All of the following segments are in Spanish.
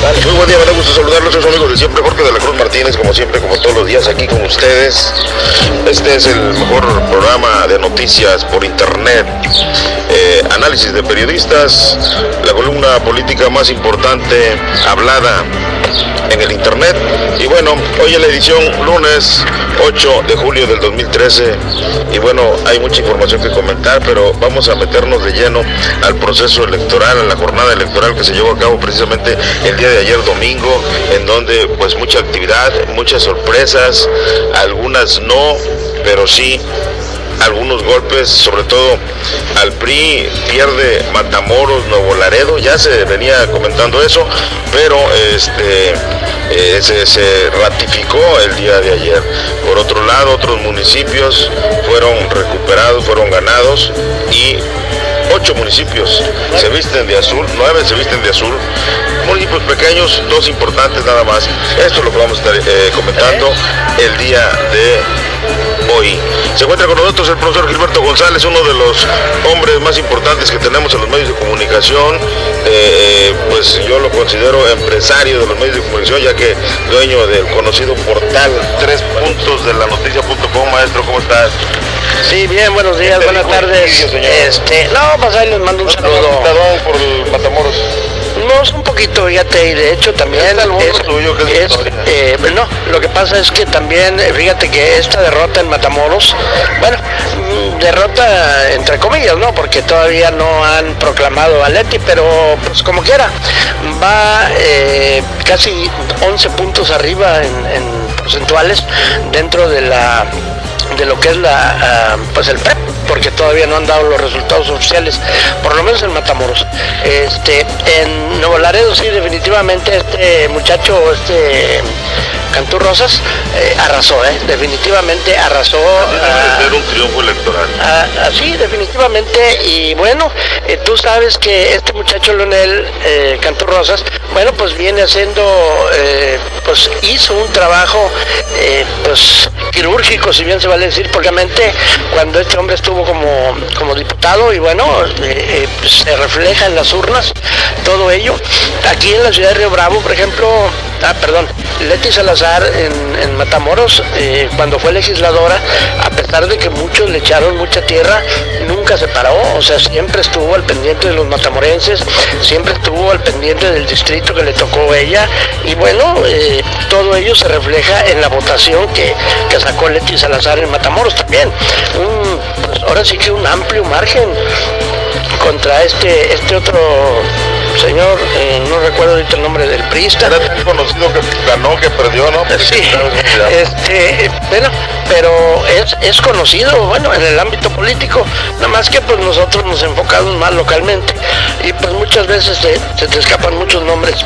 Muy buen día, me da gusto saludarlos, soy su amigo de siempre, Jorge de la Cruz Martínez, como siempre, como todos los días aquí con ustedes. Este es el mejor programa de noticias por internet, eh, análisis de periodistas, la columna política más importante hablada en el internet. Y bueno, hoy es la edición lunes 8 de julio del 2013 y bueno, hay mucha información que comentar, pero vamos a meternos de lleno al proceso electoral, a la jornada electoral que se llevó a cabo precisamente el día de ayer domingo, en donde pues mucha actividad, muchas sorpresas, algunas no, pero sí algunos golpes, sobre todo al PRI, pierde Matamoros, Nuevo Laredo, ya se venía comentando eso, pero este eh, se, ratificó el día de ayer. Por otro lado, otros municipios fueron recuperados, fueron ganados y ocho municipios se visten de azul, nueve se visten de azul, municipios pequeños, dos importantes nada más. Esto es lo que vamos a estar eh, comentando el día de hoy. Se encuentra con nosotros el profesor Gilberto González, uno de los hombres más importantes que tenemos en los medios de comunicación. Eh, pues yo lo considero empresario de los medios de comunicación, ya que dueño del conocido portal tres puntos de la noticia.com. Maestro, ¿cómo estás? Sí, bien, buenos días, buenas tardes. Este, no, pues ahí les mando un saludo. por el Matamoros? No, poquito, fíjate, y de hecho también es, tuyo, que es, eh, no, lo que pasa es que también, fíjate que esta derrota en Matamoros, bueno, derrota entre comillas, ¿no? Porque todavía no han proclamado a Leti, pero pues como quiera, va eh, casi 11 puntos arriba en, en porcentuales dentro de la de lo que es la pues el PREP porque todavía no han dado los resultados oficiales por lo menos en Matamoros. Este en Nuevo Laredo sí definitivamente este muchacho este Cantú Rosas eh, arrasó, eh, definitivamente arrasó. ser un triunfo electoral. Así, definitivamente. Y bueno, eh, tú sabes que este muchacho Leonel Cantú Rosas, bueno, pues viene haciendo, pues hizo un trabajo, pues quirúrgico, si bien se vale decir, porque cuando este hombre estuvo como, como diputado y bueno, pues, se refleja en las urnas todo ello. Aquí en la ciudad de Río Bravo, por ejemplo, ah, perdón, Leti Salazar en, en Matamoros, eh, cuando fue legisladora, a pesar de que muchos le echaron mucha tierra, nunca se paró, o sea, siempre estuvo al pendiente de los matamorenses, siempre estuvo al pendiente del distrito que le tocó ella, y bueno, eh, todo ello se refleja en la votación que, que sacó Leti Salazar en Matamoros también. Un, pues ahora sí que un amplio margen contra este, este otro señor, no recuerdo ahorita el nombre del priista. Era tan conocido que ganó, que perdió, ¿no? Sí, este, bueno, pero es, es conocido, bueno, en el ámbito político, nada más que pues nosotros nos enfocamos más localmente y pues muchas veces se, se te escapan muchos nombres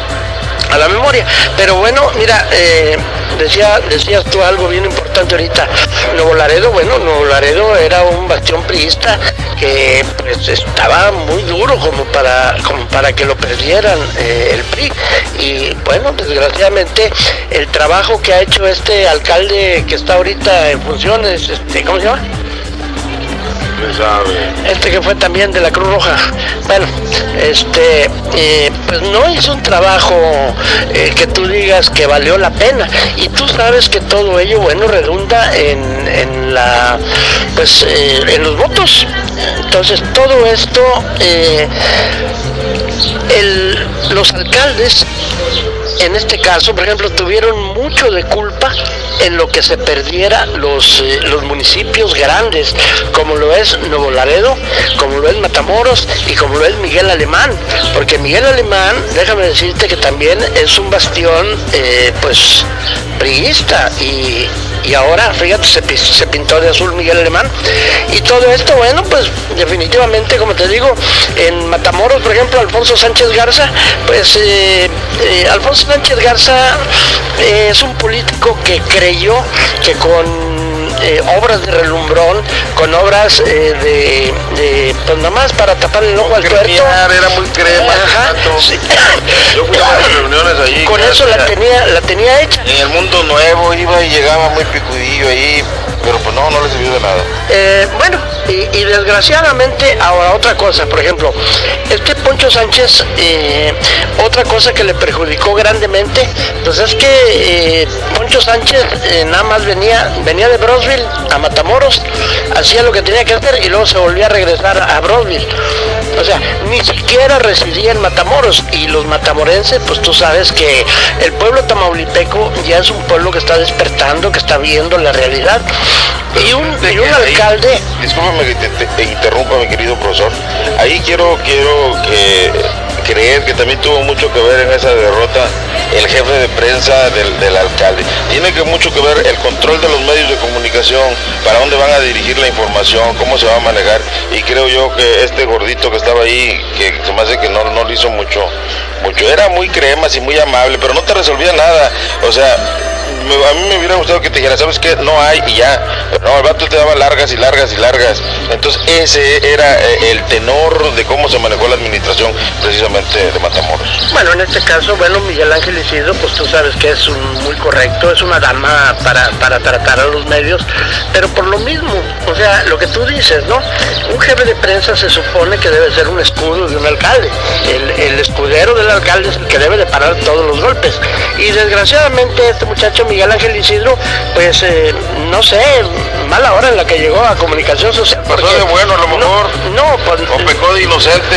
a la memoria. Pero bueno, mira, eh, decía, decías tú algo bien importante ahorita. Nuevo Laredo, bueno, Nuevo Laredo era un bastión priista que pues estaba muy duro como para, como para que lo perdieran eh, el PRI. Y bueno, desgraciadamente el trabajo que ha hecho este alcalde que está ahorita en funciones, este, ¿cómo se llama? Este que fue también de la Cruz Roja. Bueno, este, eh, pues no hizo un trabajo eh, que tú digas que valió la pena. Y tú sabes que todo ello, bueno, redunda en, en la, pues, eh, en los votos. Entonces, todo esto, el, los alcaldes en este caso, por ejemplo, tuvieron mucho de culpa en lo que se perdiera los, eh, los municipios grandes, como lo es Nuevo Laredo, como lo es Matamoros y como lo es Miguel Alemán, porque Miguel Alemán, déjame decirte que también es un bastión, eh, pues, priista y, y ahora, fíjate, se, pintó de azul Miguel Alemán. Y todo esto, bueno, pues definitivamente, como te digo, en Matamoros, por ejemplo, Alfonso Sánchez Garza, pues eh, eh, Alfonso Sánchez Garza es un político que creyó que con eh, obras de relumbrón, con obras eh, de, de, pues nada más para tapar el ojo al tuerto. Era muy crema. Ajá, sí. Yo fui a reuniones allí. Con eso la tenía, la tenía hecha. En el mundo nuevo iba y llegaba muy picudillo ahí, pero pues no, no le sirvió de nada. Eh, bueno, Y, desgraciadamente, ahora otra cosa, por ejemplo, este Poncho Sánchez, eh, otra cosa que le perjudicó grandemente, pues es que eh, Poncho Sánchez eh, nada más venía, venía de Brosville a Matamoros, hacía lo que tenía que hacer y luego se volvía a regresar a Brosville. O sea, ni siquiera residía en Matamoros y los matamorenses, pues tú sabes que el pueblo tamaulipeco ya es un pueblo que está despertando, que está viendo la realidad. y un, alcalde... Discúlpame que te, interrumpa, mi querido profesor. Ahí quiero, quiero que creer que también tuvo mucho que ver en esa derrota el jefe de prensa del, alcalde. Tiene que mucho que ver el control de los medios de comunicación, para dónde van a dirigir la información, cómo se va a manejar. Y creo yo que este gordito que estaba ahí, que se me hace que no, no le hizo mucho, mucho, era muy cremas y muy amable, pero no te resolvía nada. O sea, a mí me hubiera gustado que te dijera, ¿sabes qué? No hay y ya. Pero no, el vato te daba largas y largas y largas. Entonces ese era eh, el tenor de cómo se manejó la administración precisamente de Matamoros. Bueno, en este caso, bueno, Miguel Ángel Isidro, pues tú sabes que es un, muy correcto, es una dama para, para tratar a los medios, pero por lo mismo, o sea, lo que tú dices, ¿no? Un jefe de prensa se supone que debe ser un escudo de un alcalde. El, el escudero del alcalde es el que debe de parar todos los golpes. Y desgraciadamente este muchacho Miguel Ángel Isidro, pues eh, no sé, mala hora en la que llegó a comunicación social. Pasó de bueno a lo mejor. No, pues, o pecó de inocente.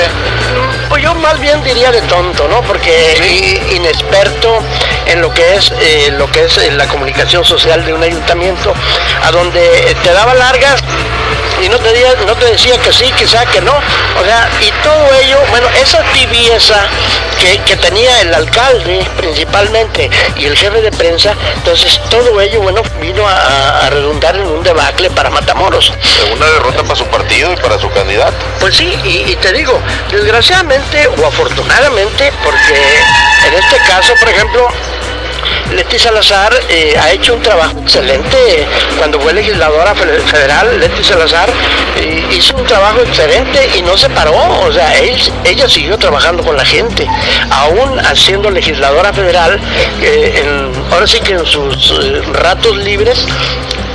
Pues yo más bien diría de tonto, ¿no? Porque inexperto en lo que es eh, lo que es eh, la comunicación social de un ayuntamiento, a donde te daba largas y no te, decía, no te decía que sí, quizá que no. O sea, y todo ello, bueno, esa tibieza que, tenía el alcalde principalmente y el jefe de prensa, entonces todo ello, bueno, vino a, redundar en un debacle para Matamoros. Una derrota para su partido y para su candidato. Pues sí, y, y te digo, desgraciadamente o afortunadamente, porque en este caso, por ejemplo, Leti Salazar eh, ha hecho un trabajo excelente. Cuando fue legisladora federal, Leti Salazar eh, hizo un trabajo excelente y no se paró. O sea, ella siguió trabajando con la gente. Aún siendo legisladora federal, eh, ahora sí que en sus ratos libres,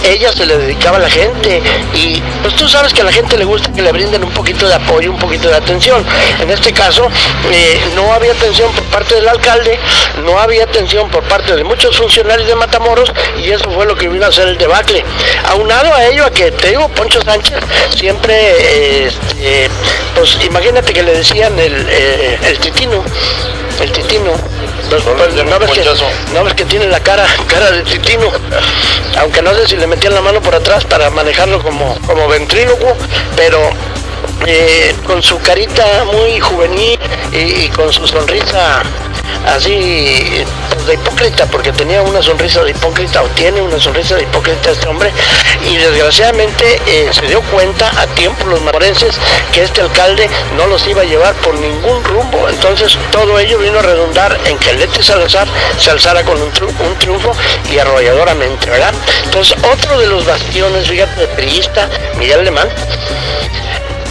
ella se le dedicaba a la gente y pues tú sabes que a la gente le gusta que le brinden un poquito de apoyo, un poquito de atención. En este caso eh, no había atención por parte del alcalde, no había atención por parte de muchos funcionarios de Matamoros y eso fue lo que vino a hacer el debacle. Aunado a ello a que te digo, Poncho Sánchez siempre, este, pues imagínate que le decían el, eh, el titino, el titino no, ves que, tiene la cara, cara de titino, aunque no sé si le metían la mano por atrás para manejarlo como, como ventrílocuo, pero eh, con su carita muy juvenil y, con su sonrisa así de hipócrita, porque tenía una sonrisa de hipócrita o tiene una sonrisa de hipócrita este hombre y desgraciadamente eh, se dio cuenta a tiempo los mamorenses que este alcalde no los iba a llevar por ningún rumbo, entonces todo ello vino a redundar en que Leti Salazar se alzara con un, triunfo y arrolladoramente, ¿verdad? Entonces otro de los bastiones, fíjate, de periodista, Miguel Alemán,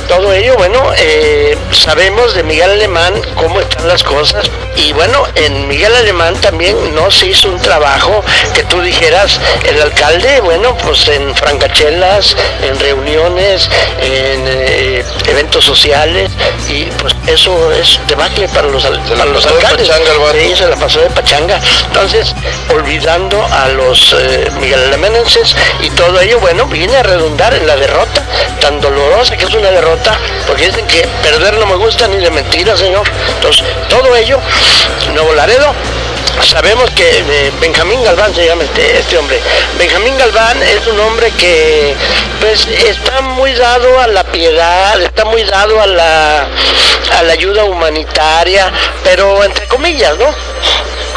todo ello, bueno, eh, sabemos de Miguel Alemán cómo están las cosas y bueno, en Miguel Alemán también no se hizo un trabajo que tú dijeras, el alcalde, bueno, pues en francachelas, en reuniones, en eh, eventos sociales y pues eso es debacle para los, para los alcaldes. sí, se la pasó de pachanga. Entonces, olvidando a los eh, Miguel Alemanenses y todo ello, bueno, viene a redundar en la derrota tan dolorosa que es una derrota porque dicen que perder no me gusta ni de mentira, señor. Entonces, todo ello, Nuevo Laredo, sabemos que eh, Benjamín Galván se llama este, este, hombre. Benjamín Galván es un hombre que pues está muy dado a la piedad, está muy dado a la, a la ayuda humanitaria, pero entre comillas, ¿no?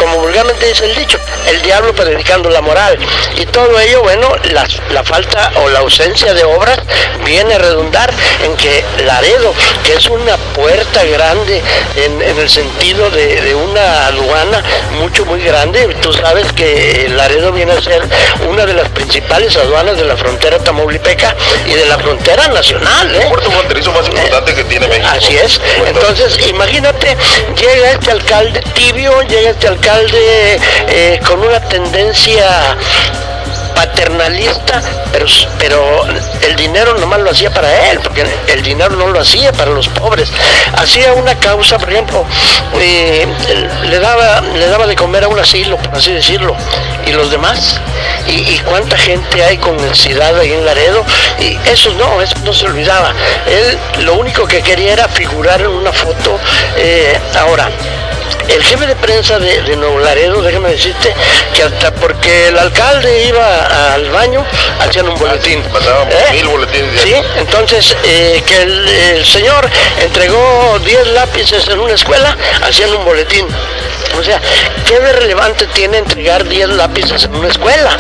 Como vulgarmente dice el dicho, el diablo predicando la moral. Y todo ello, bueno, la, falta o la ausencia de obras viene a redundar en que Laredo, que es una puerta grande en, el sentido de, una aduana mucho, muy grande, tú sabes que Laredo viene a ser una de las principales aduanas de la frontera tamaulipeca y de la frontera nacional. ¿eh? El puerto fronterizo más importante que tiene México. Así es. Entonces, imagínate, llega este alcalde tibio, llega este alcalde eh, con una tendencia paternalista, pero, pero el dinero nomás lo hacía para él, porque el dinero no lo hacía para los pobres. Hacía una causa, por ejemplo, eh, le, daba, le daba de comer a un asilo, por así decirlo, y los demás. Y, cuánta gente hay con necesidad ahí en Laredo, y eso no, eso no se olvidaba. Él lo único que quería era figurar en una foto. Eh, ahora, el jefe de prensa de, Nuevo Laredo, déjame decirte, que hasta porque el alcalde iba al baño, hacían un boletín. ¿Eh? mil boletines. Sí, entonces eh, que el, señor entregó 10 lápices en una escuela, hacían un boletín. O sea, ¿qué de relevante tiene entregar 10 lápices en una escuela?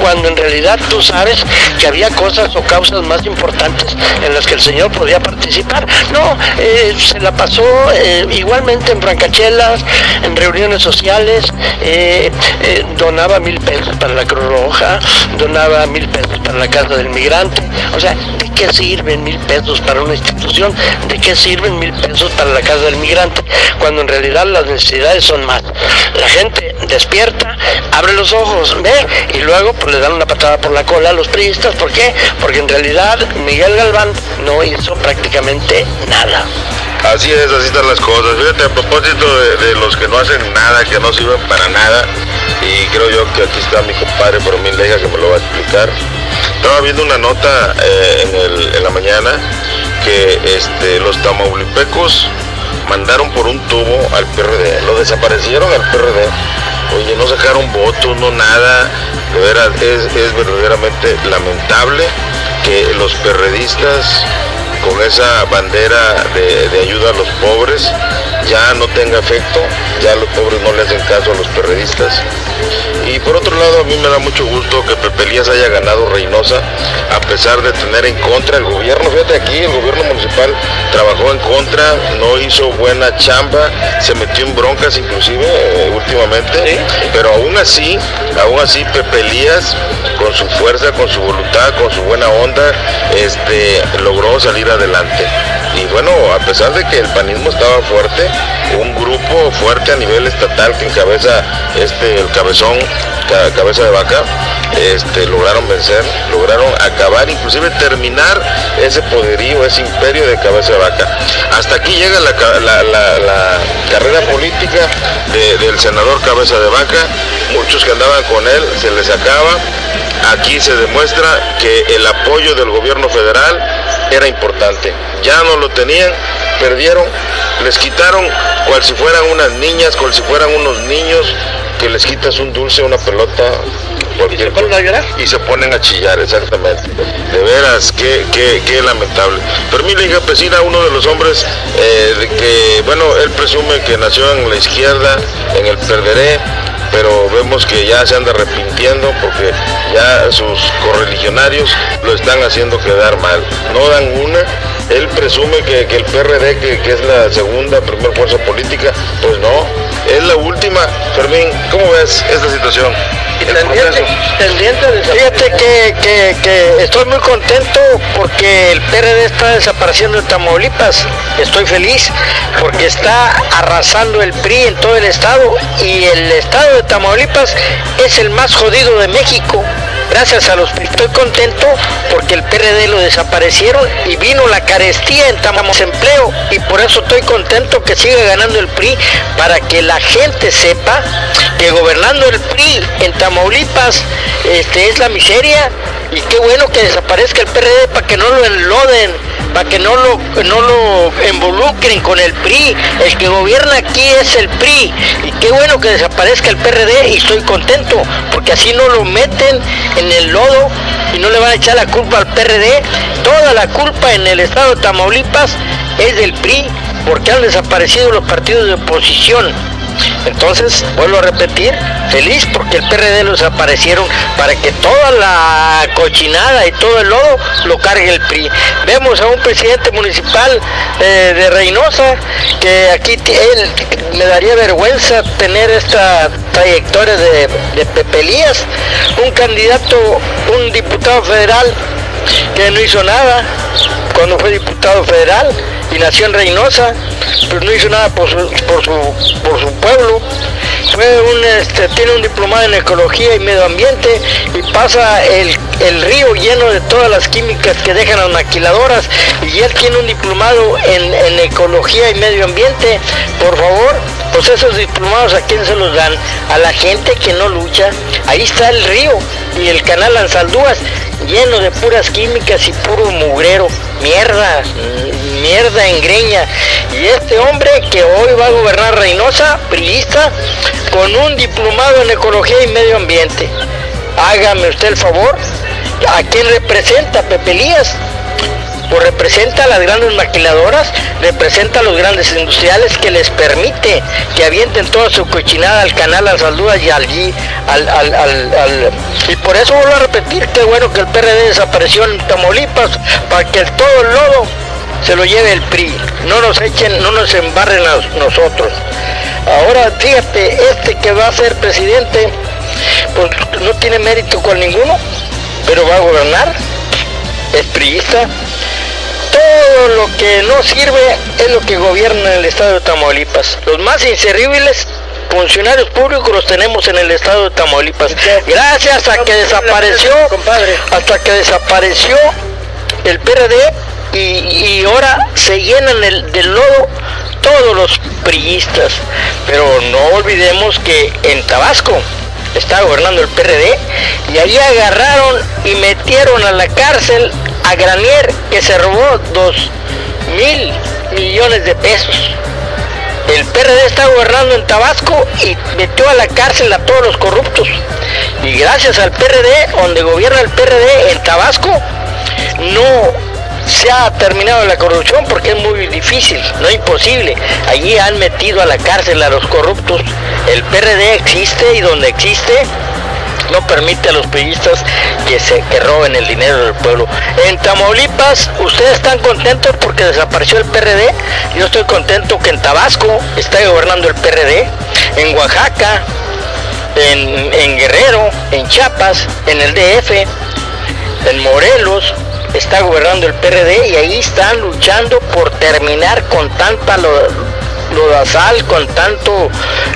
Cuando en realidad tú sabes que había cosas o causas más importantes en las que el señor podía participar. No, eh, se la pasó igualmente en Francachelas, en reuniones sociales, eh, eh, donaba mil pesos para la Cruz Roja, donaba mil pesos para la Casa del Migrante. O sea, ¿de qué sirven mil pesos para una institución? ¿De qué sirven mil pesos para la Casa del Migrante? Cuando en realidad las necesidades son más. La gente despierta, abre los ojos, ve, y luego pues le dan una patada por la cola a los priistas. ¿Por qué? Porque en realidad Miguel Galván no hizo prácticamente nada. Así es, así están las cosas. Fíjate, a propósito de, los que no hacen nada, que no sirven para nada, y creo yo que aquí está mi compadre por mi leja que me lo va a explicar. Estaba viendo una nota eh, en, la mañana que este, los tamaulipecos mandaron por un tubo al PRD, lo desaparecieron al PRD. Oye, no sacaron votos, no nada. Es, es verdaderamente lamentable que los perredistas con esa bandera de, ayuda a los pobres ya no tenga efecto, ya los pobres no le hacen caso a los perredistas. Y por otro lado, a mí me da mucho gusto que Pepe Elías haya ganado Reynosa, a pesar de tener en contra el gobierno. Fíjate aquí, el gobierno municipal trabajó en contra, no hizo buena chamba, se metió en broncas inclusive eh, últimamente, pero aún así, aún así Pepe Elías, con su fuerza, con su voluntad, con su buena onda, este, logró salir adelante. Y bueno, a pesar de que el panismo estaba fuerte, un grupo fuerte a nivel estatal que encabeza este, el cabezón, cabeza de vaca, este, lograron vencer, lograron acabar, inclusive terminar ese poderío, ese imperio de cabeza de vaca. Hasta aquí llega la, carrera política del senador cabeza de vaca, muchos que andaban con él se les acaba, aquí se demuestra que el apoyo del gobierno federal era importante. Ya no lo tenían, perdieron, les quitaron cual si fueran unas niñas, cual si fueran unos niños, que les quitas un dulce, una pelota, ¿Y se ponen a llorar? Y se ponen a chillar, exactamente. De veras, qué, qué, qué lamentable. Pero mi hija Pesina, uno de los hombres eh, que, bueno, él presume que nació en la izquierda, en el Perderé, pero vemos que ya se anda arrepintiendo porque ya sus correligionarios lo están haciendo quedar mal. No dan una. Él presume que, el PRD, que, que, es la segunda, primera fuerza política, pues no, es la última. Fermín, ¿cómo ves esta situación? Fíjate que, que, estoy muy contento porque el PRD está desapareciendo en Tamaulipas. Estoy feliz porque está arrasando el PRI en todo el estado y el estado de Tamaulipas es el más jodido de México gracias a los estoy contento porque el PRD lo desaparecieron y vino la carestía en empleo y por eso estoy contento que siga ganando el PRI para que la gente sepa que gobernando el PRI en Tamaulipas este, es la miseria y qué bueno que desaparezca el PRD para que no lo enloden para que no lo, no lo involucren con el PRI. El que gobierna aquí es el PRI. Y qué bueno que desaparezca el PRD y estoy contento, porque así no lo meten en el lodo y no le van a echar la culpa al PRD. Toda la culpa en el estado de Tamaulipas es del PRI, porque han desaparecido los partidos de oposición. Entonces, vuelvo a repetir, feliz porque el PRD los aparecieron para que toda la cochinada y todo el lodo lo cargue el PRI. Vemos a un presidente municipal eh, de Reynosa que aquí él me daría vergüenza tener esta trayectoria de, Pepelías, un candidato, un diputado federal que no hizo nada cuando fue diputado federal y nació en Reynosa, pues no hizo nada por su, por su, por su pueblo. Este, tiene un diplomado en ecología y medio ambiente y pasa el, el río lleno de todas las químicas que dejan las maquiladoras y él tiene un diplomado en, en ecología y medio ambiente. Por favor, pues esos diplomados a quién se los dan? A la gente que no lucha. Ahí está el río y el canal Ansaldúas lleno de puras químicas y puro mugrero, mierda, mierda en greña. Y este hombre que hoy va a gobernar Reynosa, priista, con un diplomado en ecología y medio ambiente. Hágame usted el favor, ¿a quién representa Pepe Lías? Pues representa a las grandes maquiladoras, representa a los grandes industriales que les permite que avienten toda su cochinada al canal, al Saldudas y allí, al, al, al, y por eso vuelvo a repetir, qué bueno que el PRD desapareció en Tamaulipas, para que todo el lodo se lo lleve el PRI, no nos echen, no nos embarren a nosotros. Ahora fíjate, este que va a ser presidente, pues no tiene mérito con ninguno, pero va a gobernar, es priista, todo lo que no sirve es lo que gobierna el estado de Tamaulipas. Los más inservibles funcionarios públicos los tenemos en el estado de Tamaulipas. Gracias a que desapareció, hasta que desapareció el PRD y, ahora se llenan el, del lodo todos los priistas. Pero no olvidemos que en Tabasco está gobernando el PRD y ahí agarraron y metieron a la cárcel a Granier que se robó dos mil millones de pesos. El PRD está gobernando en Tabasco y metió a la cárcel a todos los corruptos. Y gracias al PRD, donde gobierna el PRD en Tabasco, no se ha terminado la corrupción porque es muy difícil, no imposible. Allí han metido a la cárcel a los corruptos. El PRD existe y donde existe no permite a los periodistas que se que roben el dinero del pueblo. En Tamaulipas, ustedes están contentos porque desapareció el PRD. Yo estoy contento que en Tabasco está gobernando el PRD. En Oaxaca, en, en Guerrero, en Chiapas, en el DF, en Morelos, está gobernando el PRD y ahí están luchando por terminar con tanta lodazal, con tanto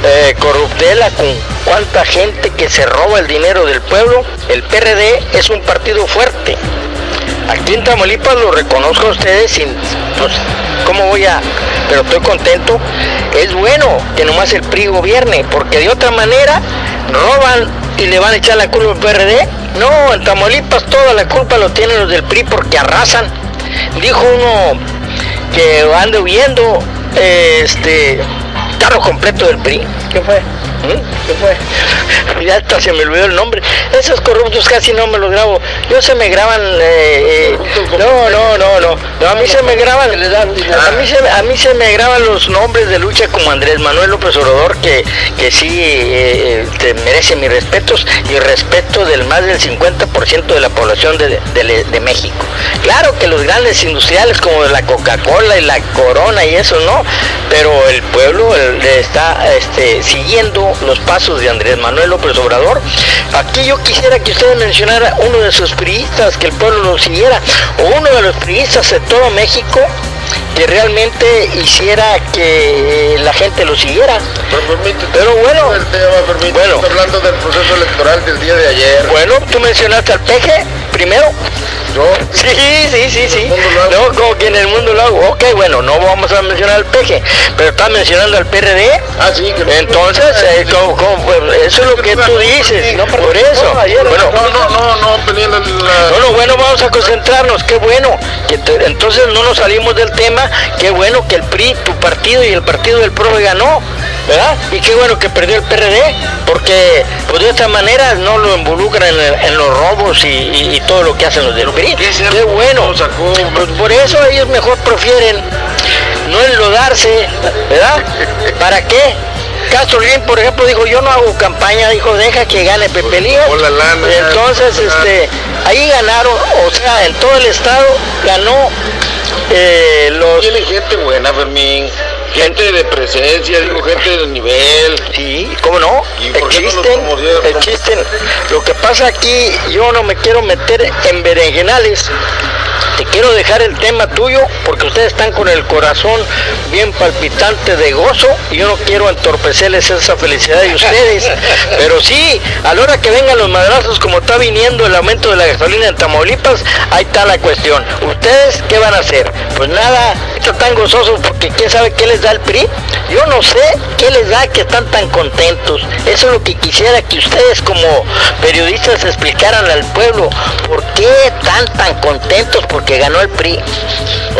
eh, corruptela, con cuánta gente que se roba el dinero del pueblo. El PRD es un partido fuerte. Aquí en Tamaulipas lo reconozco a ustedes sin, pues, ¿cómo voy a? Pero estoy contento. Es bueno que nomás el PRI gobierne, porque de otra manera roban y le van a echar la culpa al PRD. No, en Tamaulipas toda la culpa lo tienen los del PRI porque arrasan. Dijo uno que anda huyendo, este, carro completo del PRI. ¿Qué fue? ¿Mm? ¿Qué fue? Ya hasta se me olvidó el nombre. Esos corruptos casi no me los grabo. Yo se me graban. Eh, eh, no, no, no, no, A mí se me graban. A mí se, a mí se me graban los nombres de lucha como Andrés Manuel López Obrador, que, que sí eh, te merece mis respetos y respeto del más del 50% de la población de, de, México. Claro que los grandes industriales como la Coca-Cola y la Corona y eso no, pero el pueblo está este, siguiendo los pasos de Andrés Manuel López Obrador. Aquí yo quisiera que usted mencionara uno de sus priistas, que el pueblo lo siguiera, o uno de los priistas de todo México que realmente hiciera que la gente lo siguiera. Pero, bueno, bueno, hablando del proceso electoral del día de ayer. Bueno, tú mencionaste al peje primero. ¿Yo? Sí, sí, sí, sí. No, como que en el mundo lo hago. Ok, bueno, no vamos a mencionar al peje, pero estás mencionando al PRD. Ah, sí. Que Entonces, eh, eso es lo que tú dices. No, por eso. bueno, no, no, no, no, Bueno, bueno, vamos a concentrarnos. Qué bueno. Que entonces no nos salimos del tema. Qué bueno que el PRI, tu partido y el partido del PRO ganó. ¿Verdad? Y qué bueno que perdió el PRD, porque pues de esta manera no lo involucran en, los robos y, todo lo que hacen los del PRI. Qué, bueno. Pues por eso ellos mejor prefieren no enlodarse, ¿verdad? ¿Para qué? Castro por ejemplo, dijo, yo no hago campaña, dijo, deja que gane Pepe Lías. Entonces, este, ahí ganaron, o sea, en todo el estado ganó eh, los... Tiene gente buena, Fermín gente de presencia, digo, gente de nivel. Sí, ¿cómo no? Existen, existen. Lo que pasa aquí, yo no me quiero meter en berenjenales, te quiero dejar el tema tuyo porque ustedes están con el corazón bien palpitante de gozo y yo no quiero entorpecerles esa felicidad de ustedes. Pero sí, a la hora que vengan los madrazos, como está viniendo el aumento de la gasolina en Tamaulipas, ahí está la cuestión. ¿Ustedes qué van a hacer? Pues nada, están tan gozosos porque quién sabe qué les da el PRI. Yo no sé qué les da que están tan contentos. Eso es lo que quisiera que ustedes como periodistas explicaran al pueblo. ¿Por qué están tan contentos porque ganó el PRI?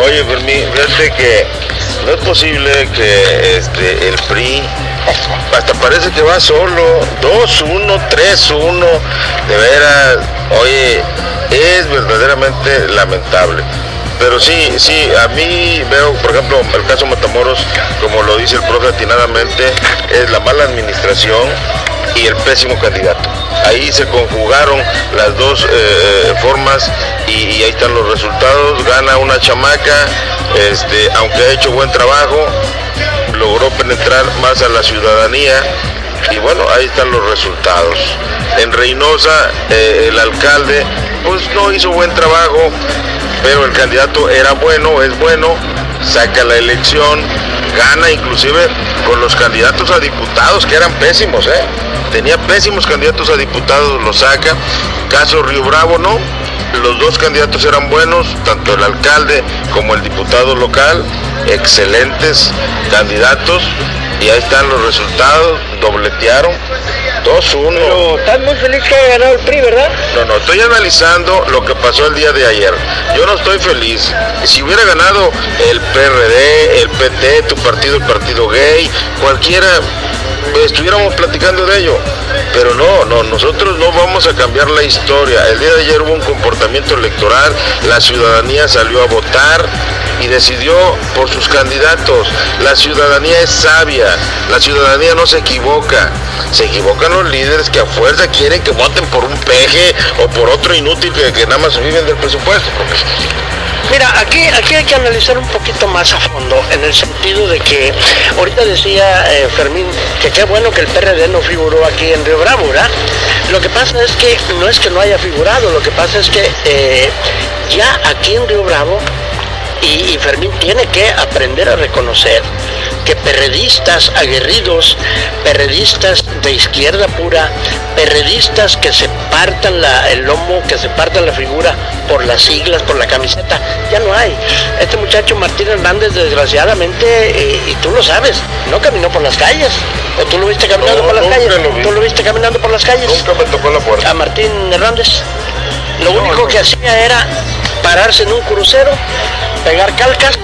Oye, Fermín, fíjate que no es posible que este, el PRI hasta parece que va solo, 2-1, 3-1, de veras, oye, es verdaderamente lamentable. Pero sí, sí, a mí veo, por ejemplo, el caso Matamoros, como lo dice el profe atinadamente, es la mala administración y el pésimo candidato. Ahí se conjugaron las dos eh, formas y, y ahí están los resultados. Gana una chamaca, este, aunque ha hecho buen trabajo, logró penetrar más a la ciudadanía y bueno, ahí están los resultados. En Reynosa, eh, el alcalde pues no hizo buen trabajo, pero el candidato era bueno, es bueno, saca la elección, gana inclusive con los candidatos a diputados que eran pésimos, ¿eh? Tenía pésimos candidatos a diputados, lo saca. Caso Río Bravo, no, los dos candidatos eran buenos, tanto el alcalde como el diputado local, excelentes candidatos. Y ahí están los resultados, dobletearon 2-1. Pero estás muy feliz que haya ganado el PRI, ¿verdad? No, no, estoy analizando lo que pasó el día de ayer. Yo no estoy feliz. Si hubiera ganado el PRD, el PT, tu partido, el partido gay, cualquiera, estuviéramos platicando de ello. Pero no, no, nosotros no vamos a cambiar la historia. El día de ayer hubo un comportamiento electoral, la ciudadanía salió a votar y decidió por sus candidatos. La ciudadanía es sabia, la ciudadanía no se equivoca. Se equivocan los líderes que a fuerza quieren que voten por un peje o por otro inútil que, nada más viven del presupuesto. Mira, aquí, aquí hay que analizar un poquito más a fondo, en el sentido de que ahorita decía eh, Fermín que qué bueno que el PRD no figuró aquí en Río Bravo, ¿verdad? Lo que pasa es que no es que no haya figurado, lo que pasa es que eh, ya aquí en Río Bravo, y Fermín tiene que aprender a reconocer que perredistas aguerridos, perredistas de izquierda pura, perredistas que se partan la- el lomo, que se partan la figura por las siglas, por la camiseta, ya no hay. Este muchacho Martín Hernández, desgraciadamente, eh, y tú lo sabes, no caminó por las calles. ¿O tú lo viste caminando No, por las calles? lo. ¿Tú lo viste caminando por las calles? Nunca me tocó la puerta. a Martín Hernández. Lo No, único no. que hacía era pararse en un crucero, pegar calcas,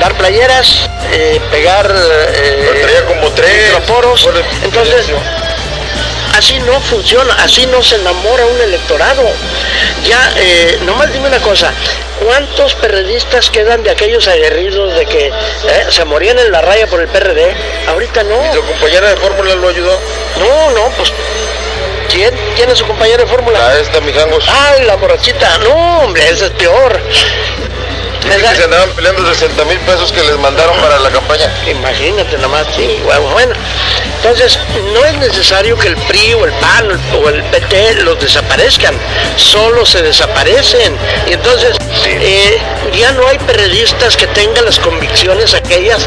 dar playeras, eh, pegar eh, como tres. microforos. Por el- Entonces, así no funciona, así no se enamora un electorado. Ya, eh, nomás dime una cosa, ¿cuántos perredistas quedan de aquellos aguerridos de que eh, se morían en la raya por el PRD? Ahorita no. ¿Y su compañera de fórmula lo ayudó? No, no, pues. ¿Quién? ¿Quién es su compañero de fórmula? A esta, mijangos. Ay, la borrachita. No, hombre, ese es peor. Que se andaban peleando 60 mil pesos que les mandaron para la campaña. Imagínate nomás, sí, bueno. Entonces, no es necesario que el PRI o el PAN o el PT los desaparezcan, solo se desaparecen. Y entonces, eh, ya no hay periodistas que tengan las convicciones aquellas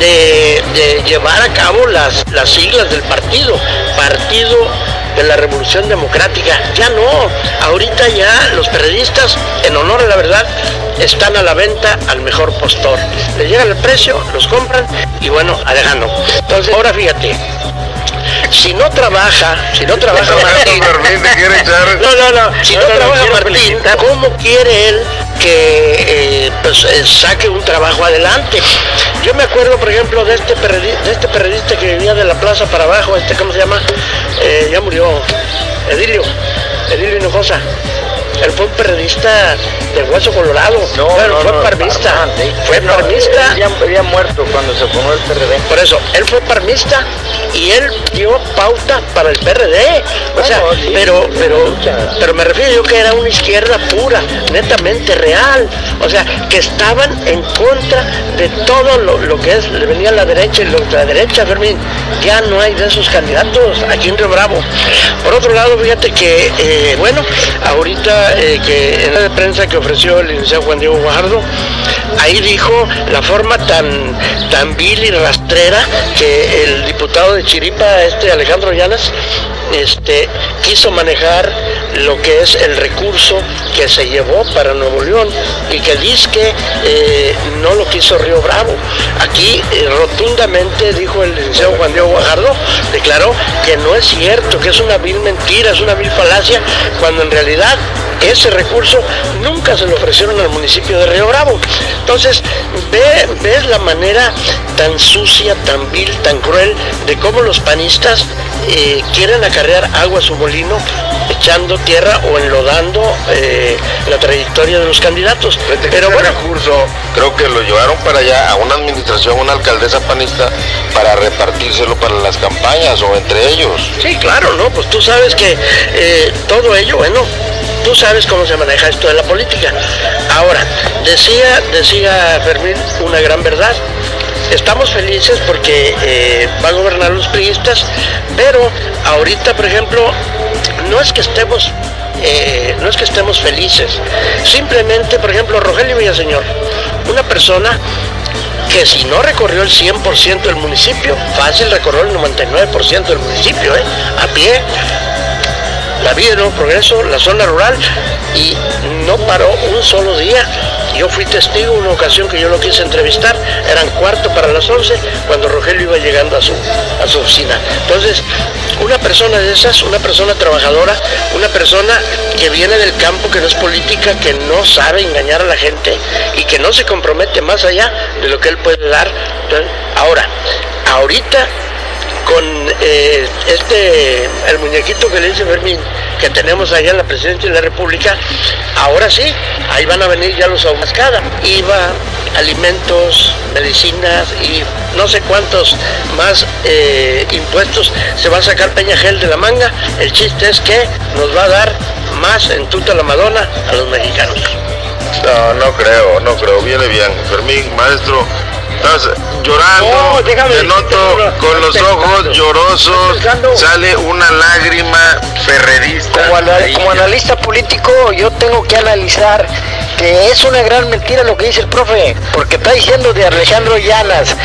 de, de llevar a cabo las, las siglas del partido, Partido de la Revolución Democrática. Ya no, ahorita ya los periodistas, en honor a la verdad, están a la venta al mejor postor. Le llegan el precio, los compran y bueno, alejando. Entonces, ahora fíjate, si no trabaja, si no trabaja Martín, no, no, no, si no, trabaja Martín. ¿cómo quiere él que eh, pues, eh, saque un trabajo adelante? Yo me acuerdo, por ejemplo, de este, de este periodista que vivía de la plaza para abajo, este, ¿cómo se llama? Eh, ya murió, Edilio, Edilio Hinojosa. Él fue un periodista de hueso colorado. bueno, fue parmista. Fue parmista. Ya había muerto cuando se formó el PRD. Por eso, él fue parmista y él dio pauta para el PRD. O sea, sí, pero, pero, pero me refiero yo que era una izquierda pura, netamente real. O sea, que estaban en contra de todo lo, lo que es, le venía a la derecha y la derecha, Fermín. Ya no hay de esos candidatos aquí en Río Bravo. Por otro lado, fíjate que, eh, bueno, ahorita eh, que en la prensa que ofreció el licenciado Juan Diego Guajardo, ahí dijo la forma tan, tan vil y rastrera que el diputado de Chiripa, este Alejandro Llanas, este, quiso manejar lo que es el recurso que se llevó para Nuevo León y que dice que eh, no lo quiso Río Bravo. Aquí eh, rotundamente dijo el licenciado Juan Diego Guajardo, declaró que no es cierto, que es una vil mentira, es una vil falacia, cuando en realidad ese recurso nunca se lo ofrecieron al municipio de Río Bravo. Entonces, ve, ves la manera tan sucia, tan vil, tan cruel de cómo los panistas eh, quieren acarrear agua a su molino echando tierra o enlodando eh, la trayectoria de los candidatos. Pero bueno, recurso creo que lo llevaron para allá a una administración, una alcaldesa panista para repartírselo para las campañas o entre ellos. Sí, claro, ¿no? Pues tú sabes que eh, todo ello, bueno, tú sabes cómo se maneja esto de la política. Ahora, decía, decía Fermín una gran verdad. Estamos felices porque eh, va a gobernar los priistas, pero ahorita, por ejemplo, no es que estemos eh, no es que estemos felices, simplemente, por ejemplo, Rogelio Villaseñor, una persona que si no recorrió el 100% del municipio, fácil recorrió el 99% del municipio, ¿eh? a pie, la vida no progreso, la zona rural, y no paró un solo día. Yo fui testigo una ocasión que yo lo quise entrevistar, eran cuarto para las 11 cuando Rogelio iba llegando a su, a su oficina. Entonces, una persona de esas, una persona trabajadora, una persona que viene del campo, que no es política, que no sabe engañar a la gente y que no se compromete más allá de lo que él puede dar. Ahora, ahorita con eh, este, el muñequito que le dice Fermín, que tenemos allá en la presidencia de la República, ahora sí, ahí van a venir ya los ahumascadas. IVA, alimentos, medicinas y no sé cuántos más eh, impuestos se va a sacar Peña de la manga. El chiste es que nos va a dar más en tuta la Madonna a los mexicanos. No, no creo, no creo. Viene bien. Fermín, maestro, estás llorando, te noto con los ojos llorosos, sale una lágrima ferrerista. Como, analista político, yo tengo que analizar que es una gran mentira lo que dice el profe, porque está diciendo de Alejandro Llanas.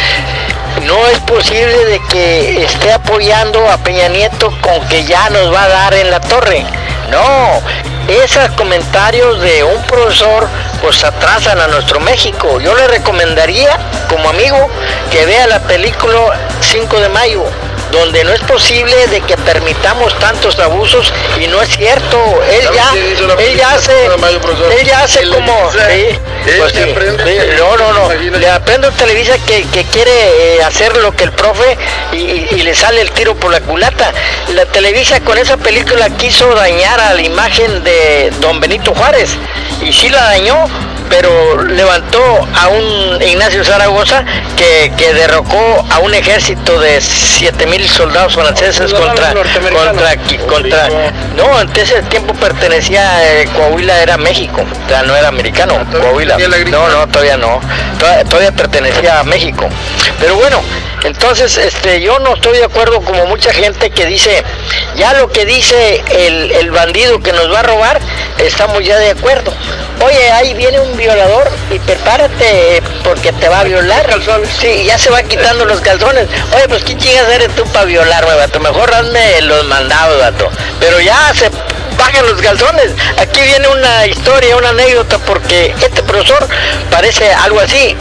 No es posible de que esté apoyando a Peña Nieto con que ya nos va a dar en la torre. No, esos comentarios de un profesor pues atrasan a nuestro México. Yo le recomendaría como amigo que vea la película 5 de mayo donde no es posible de que permitamos tantos abusos y no es cierto. Él ya él ya hace él ya hace como pues no no no. Le aprendo a Televisa que, quiere eh, hacer lo que el profe y, le sale el tiro por la culata. La Televisa con esa película quiso dañar a la imagen de don Benito Juárez y sí la dañó pero levantó a un Ignacio Zaragoza que, derrocó a un ejército de 7000 soldados franceses contra contra contra no antes ese tiempo pertenecía eh, Coahuila era México o sea, no era americano Coahuila. no no todavía no todavía, pertenecía a México. Pero bueno entonces este yo no estoy de acuerdo como mucha gente que dice ya lo que dice el, el bandido que nos va a robar estamos ya de acuerdo oye ahí viene un violador y prepárate porque te va a violar. Sí, ya se va quitando los calzones. Oye, pues ¿qué chingas eres tú para violarme, vato? Mejor hazme los mandados, vato. Pero ya se bajan los calzones. Aquí viene una historia, una anécdota, porque este profesor parece algo así.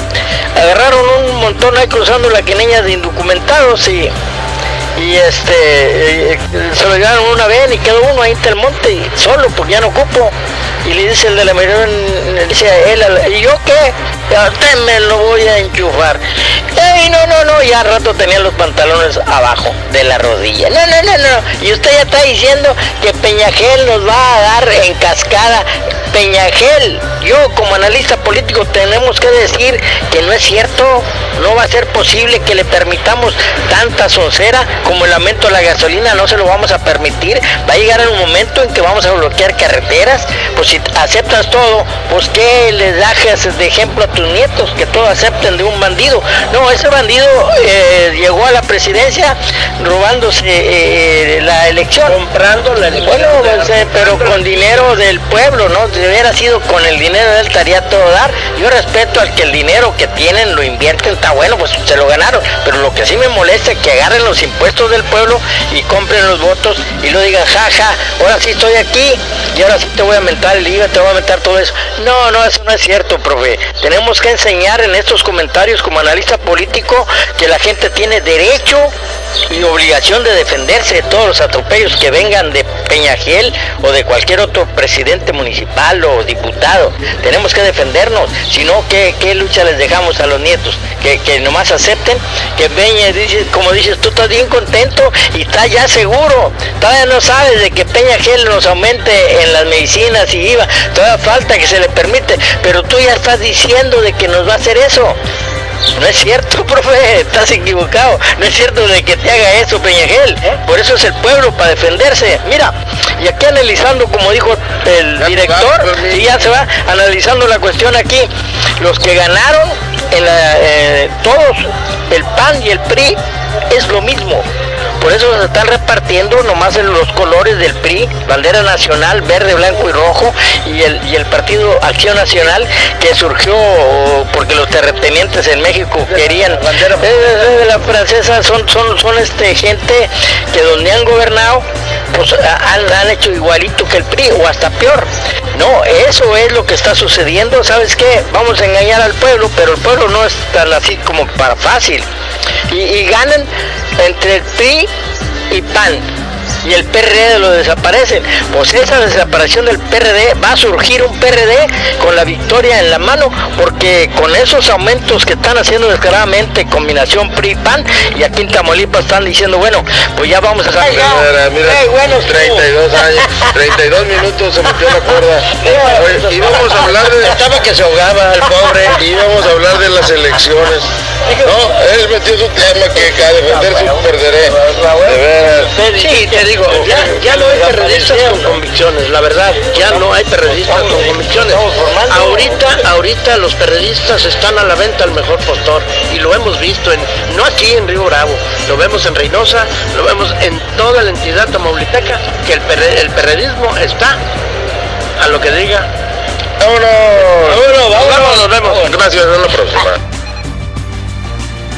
Agarraron un montón ahí cruzando la quineña de indocumentados y y este se lo llevaron una vez y quedó uno ahí en el monte solo porque ya no ocupo y le dice el de la mayor dice a él y yo qué a usted me lo voy a enchufar Ey, no no no ya rato tenía los pantalones abajo de la rodilla no no no no y usted ya está diciendo que Peñagel nos va a dar en cascada Peñagel yo como analista político tenemos que decir que no es cierto no va a ser posible que le permitamos tanta soncera como el aumento de la gasolina, no se lo vamos a permitir. Va a llegar un momento en que vamos a bloquear carreteras. Pues si aceptas todo, pues que le das de ejemplo a tus nietos, que todo acepten de un bandido. No, ese bandido eh, llegó a la presidencia robándose eh, la elección. Comprando la elección. Bueno, pues, eh, pero con dinero del pueblo, ¿no? Si hubiera sido con el dinero de él, estaría todo dar. Yo respeto al que el dinero que tienen lo invierten, está bueno, pues se lo ganaron. Pero lo que sí me molesta es que agarren los impuestos del pueblo y compren los votos y lo digan, jaja, ahora sí estoy aquí y ahora sí te voy a mentar te voy a mentar todo eso. No, no, eso no es cierto, profe. Tenemos que enseñar en estos comentarios como analista político que la gente tiene derecho y obligación de defenderse de todos los atropellos que vengan de Peñagiel o de cualquier otro presidente municipal o diputado. Tenemos que defendernos, si no, ¿qué, qué lucha les dejamos a los nietos? Que, que nomás acepten, que Peña, dice, como dices, tú estás bien contento y estás ya seguro. Todavía no sabes de que Peñagiel nos aumente en las medicinas y IVA, todavía falta que se le permite, pero tú ya estás diciendo de que nos va a hacer eso. No es cierto, profe, estás equivocado. No es cierto de que te haga eso, Peñagel. Por eso es el pueblo, para defenderse. Mira, y aquí analizando, como dijo el director, y ya se va analizando la cuestión aquí, los que ganaron, en la, eh, todos, el PAN y el PRI, es lo mismo. Por eso se están repartiendo nomás en los colores del PRI, bandera nacional, verde, blanco y rojo, y el, y el partido Acción Nacional, que surgió porque los terratenientes en México querían. Eh, eh, la francesa son, son, son este gente que donde han gobernado, pues han, han hecho igualito que el PRI, o hasta peor. No, eso es lo que está sucediendo. ¿Sabes qué? Vamos a engañar al pueblo, pero el pueblo no es tan así como para fácil. Y, ganan entre el y PAN y el PRD lo desaparecen. Pues esa desaparición del PRD va a surgir un PRD con la victoria en la mano, porque con esos aumentos que están haciendo descaradamente, combinación PRI-PAN, y aquí en Tamaulipas están diciendo, bueno, pues ya vamos a sacar. Mira, mira, 32 años, 32 minutos se metió la cuerda. Oye, vamos a hablar de... Estaba que se ahogaba el pobre. Y vamos a hablar de las elecciones. No, él metió su tema que a defender su perderé. De veras. Sí, te digo, ya, ya no hay perredistas con convicciones, la verdad, ya no hay perredistas con convicciones. Ahorita, ahorita los perredistas están a la venta al mejor postor y lo hemos visto en, no aquí en Río Bravo, lo vemos en Reynosa, lo vemos en toda la entidad tamaulipeca, que el, perre- el perredismo está a lo que diga. Vámonos. Vámonos, vámonos, nos vemos. Gracias, hasta la próxima.